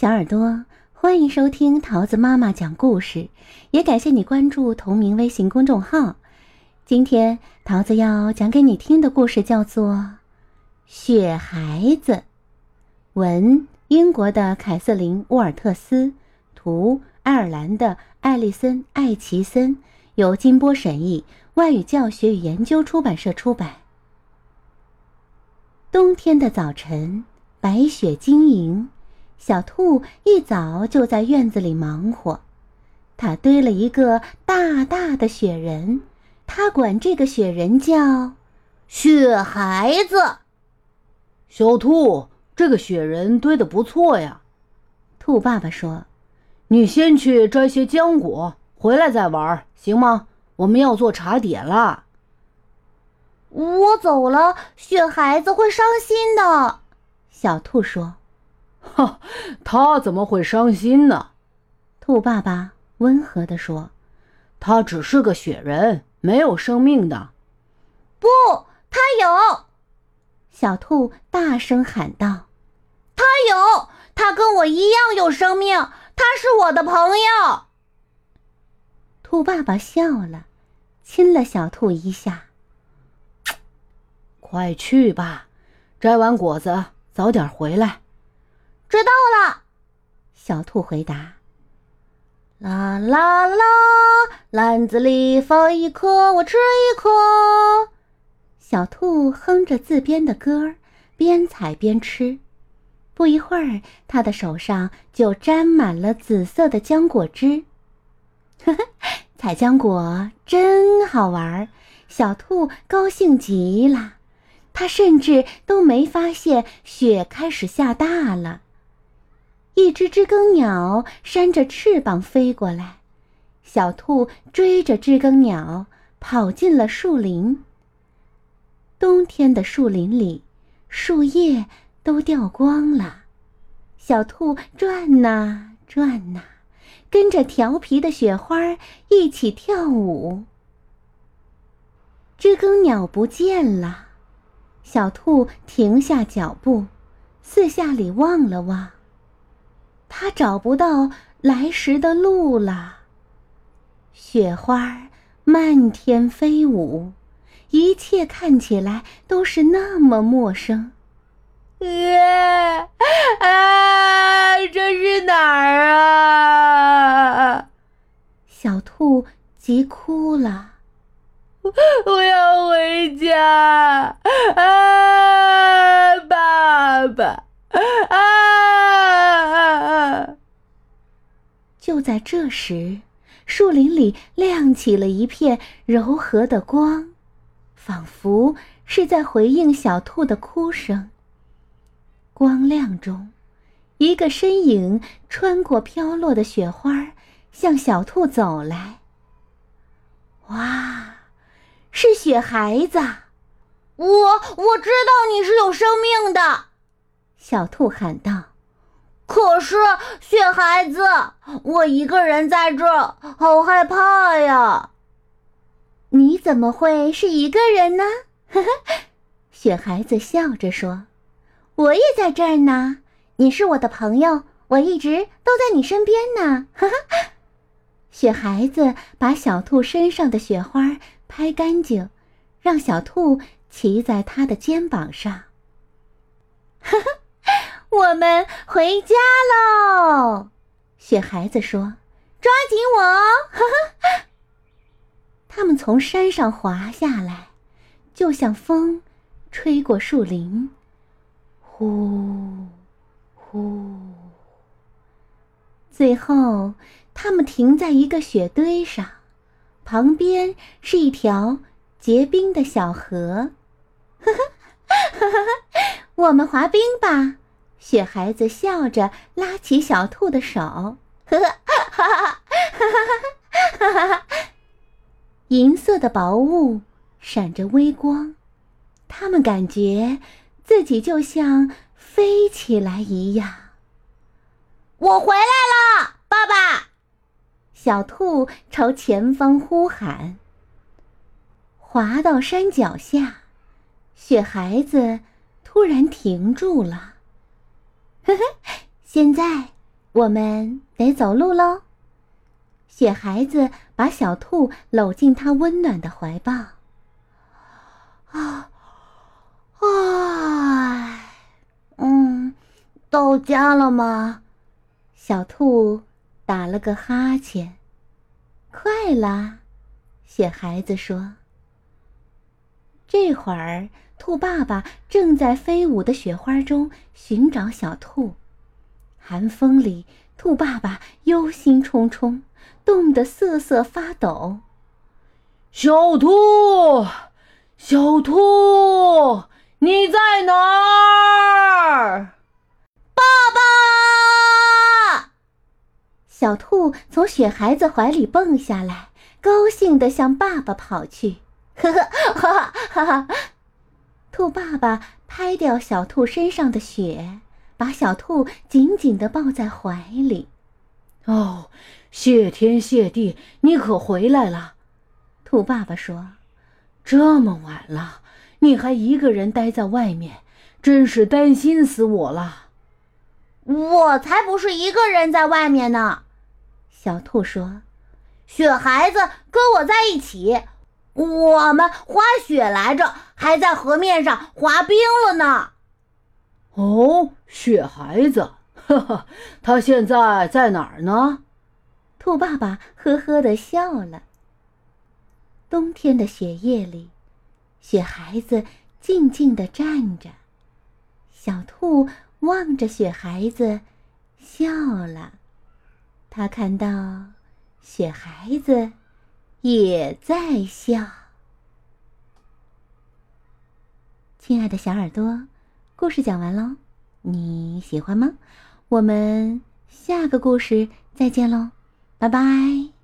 小耳朵，欢迎收听桃子妈妈讲故事，也感谢你关注同名微信公众号。今天桃子要讲给你听的故事叫做《雪孩子》，文英国的凯瑟琳·沃尔特斯，图爱尔兰的艾丽森·艾奇森，由金波审译，外语教学与研究出版社出版。冬天的早晨，白雪晶莹。小兔一早就在院子里忙活，它堆了一个大大的雪人，它管这个雪人叫“雪孩子”。小兔，这个雪人堆得不错呀。兔爸爸说：“你先去摘些浆果，回来再玩，行吗？我们要做茶点啦。”我走了，雪孩子会伤心的。小兔说。哈，他怎么会伤心呢？兔爸爸温和地说：“他只是个雪人，没有生命的。”不，他有！小兔大声喊道：“他有，他跟我一样有生命，他是我的朋友。”兔爸爸笑了，亲了小兔一下。快去吧，摘完果子早点回来。知道了，小兔回答。啦啦啦，篮子里放一颗，我吃一颗。小兔哼着自编的歌儿，边采边吃。不一会儿，它的手上就沾满了紫色的浆果汁。呵呵，采浆果真好玩儿，小兔高兴极了。它甚至都没发现雪开始下大了。一只知更鸟扇着翅膀飞过来，小兔追着知更鸟跑进了树林。冬天的树林里，树叶都掉光了，小兔转呐转呐，跟着调皮的雪花一起跳舞。知更鸟不见了，小兔停下脚步，四下里望了望。他找不到来时的路了。雪花漫天飞舞，一切看起来都是那么陌生。啊啊！这是哪儿啊？小兔急哭了。我要回家啊，爸爸啊！就在这时，树林里亮起了一片柔和的光，仿佛是在回应小兔的哭声。光亮中，一个身影穿过飘落的雪花，向小兔走来。哇，是雪孩子！我我知道你是有生命的，小兔喊道。可是，雪孩子，我一个人在这儿，好害怕呀！你怎么会是一个人呢？呵呵，雪孩子笑着说：“我也在这儿呢。你是我的朋友，我一直都在你身边呢。”哈哈，雪孩子把小兔身上的雪花拍干净，让小兔骑在他的肩膀上。哈哈。我们回家喽，雪孩子说：“抓紧我！”哈哈。他们从山上滑下来，就像风吹过树林，呼呼。最后，他们停在一个雪堆上，旁边是一条结冰的小河。呵呵，哈哈，我们滑冰吧。雪孩子笑着拉起小兔的手，呵呵，哈哈哈哈哈哈！哈哈银色的薄雾闪着微光，他们感觉自己就像飞起来一样。我回来了，爸爸！小兔朝前方呼喊。滑到山脚下，雪孩子突然停住了。呵呵，现在我们得走路喽。雪孩子把小兔搂进他温暖的怀抱。啊，唉，嗯，到家了吗？小兔打了个哈欠。快啦，雪孩子说。这会儿，兔爸爸正在飞舞的雪花中寻找小兔。寒风里，兔爸爸忧心忡忡，冻得瑟瑟发抖。小兔，小兔，你在哪儿？爸爸！小兔从雪孩子怀里蹦下来，高兴地向爸爸跑去。呵呵，哈哈哈！兔爸爸拍掉小兔身上的雪，把小兔紧紧地抱在怀里。哦，谢天谢地，你可回来了！兔爸爸说：“这么晚了，你还一个人待在外面，真是担心死我了。”我才不是一个人在外面呢，小兔说：“雪孩子跟我在一起。”我们滑雪来着，还在河面上滑冰了呢。哦，雪孩子，哈哈，他现在在哪儿呢？兔爸爸呵呵的笑了。冬天的雪夜里，雪孩子静静的站着，小兔望着雪孩子，笑了。他看到雪孩子。也在笑，亲爱的小耳朵，故事讲完喽，你喜欢吗？我们下个故事再见喽，拜拜。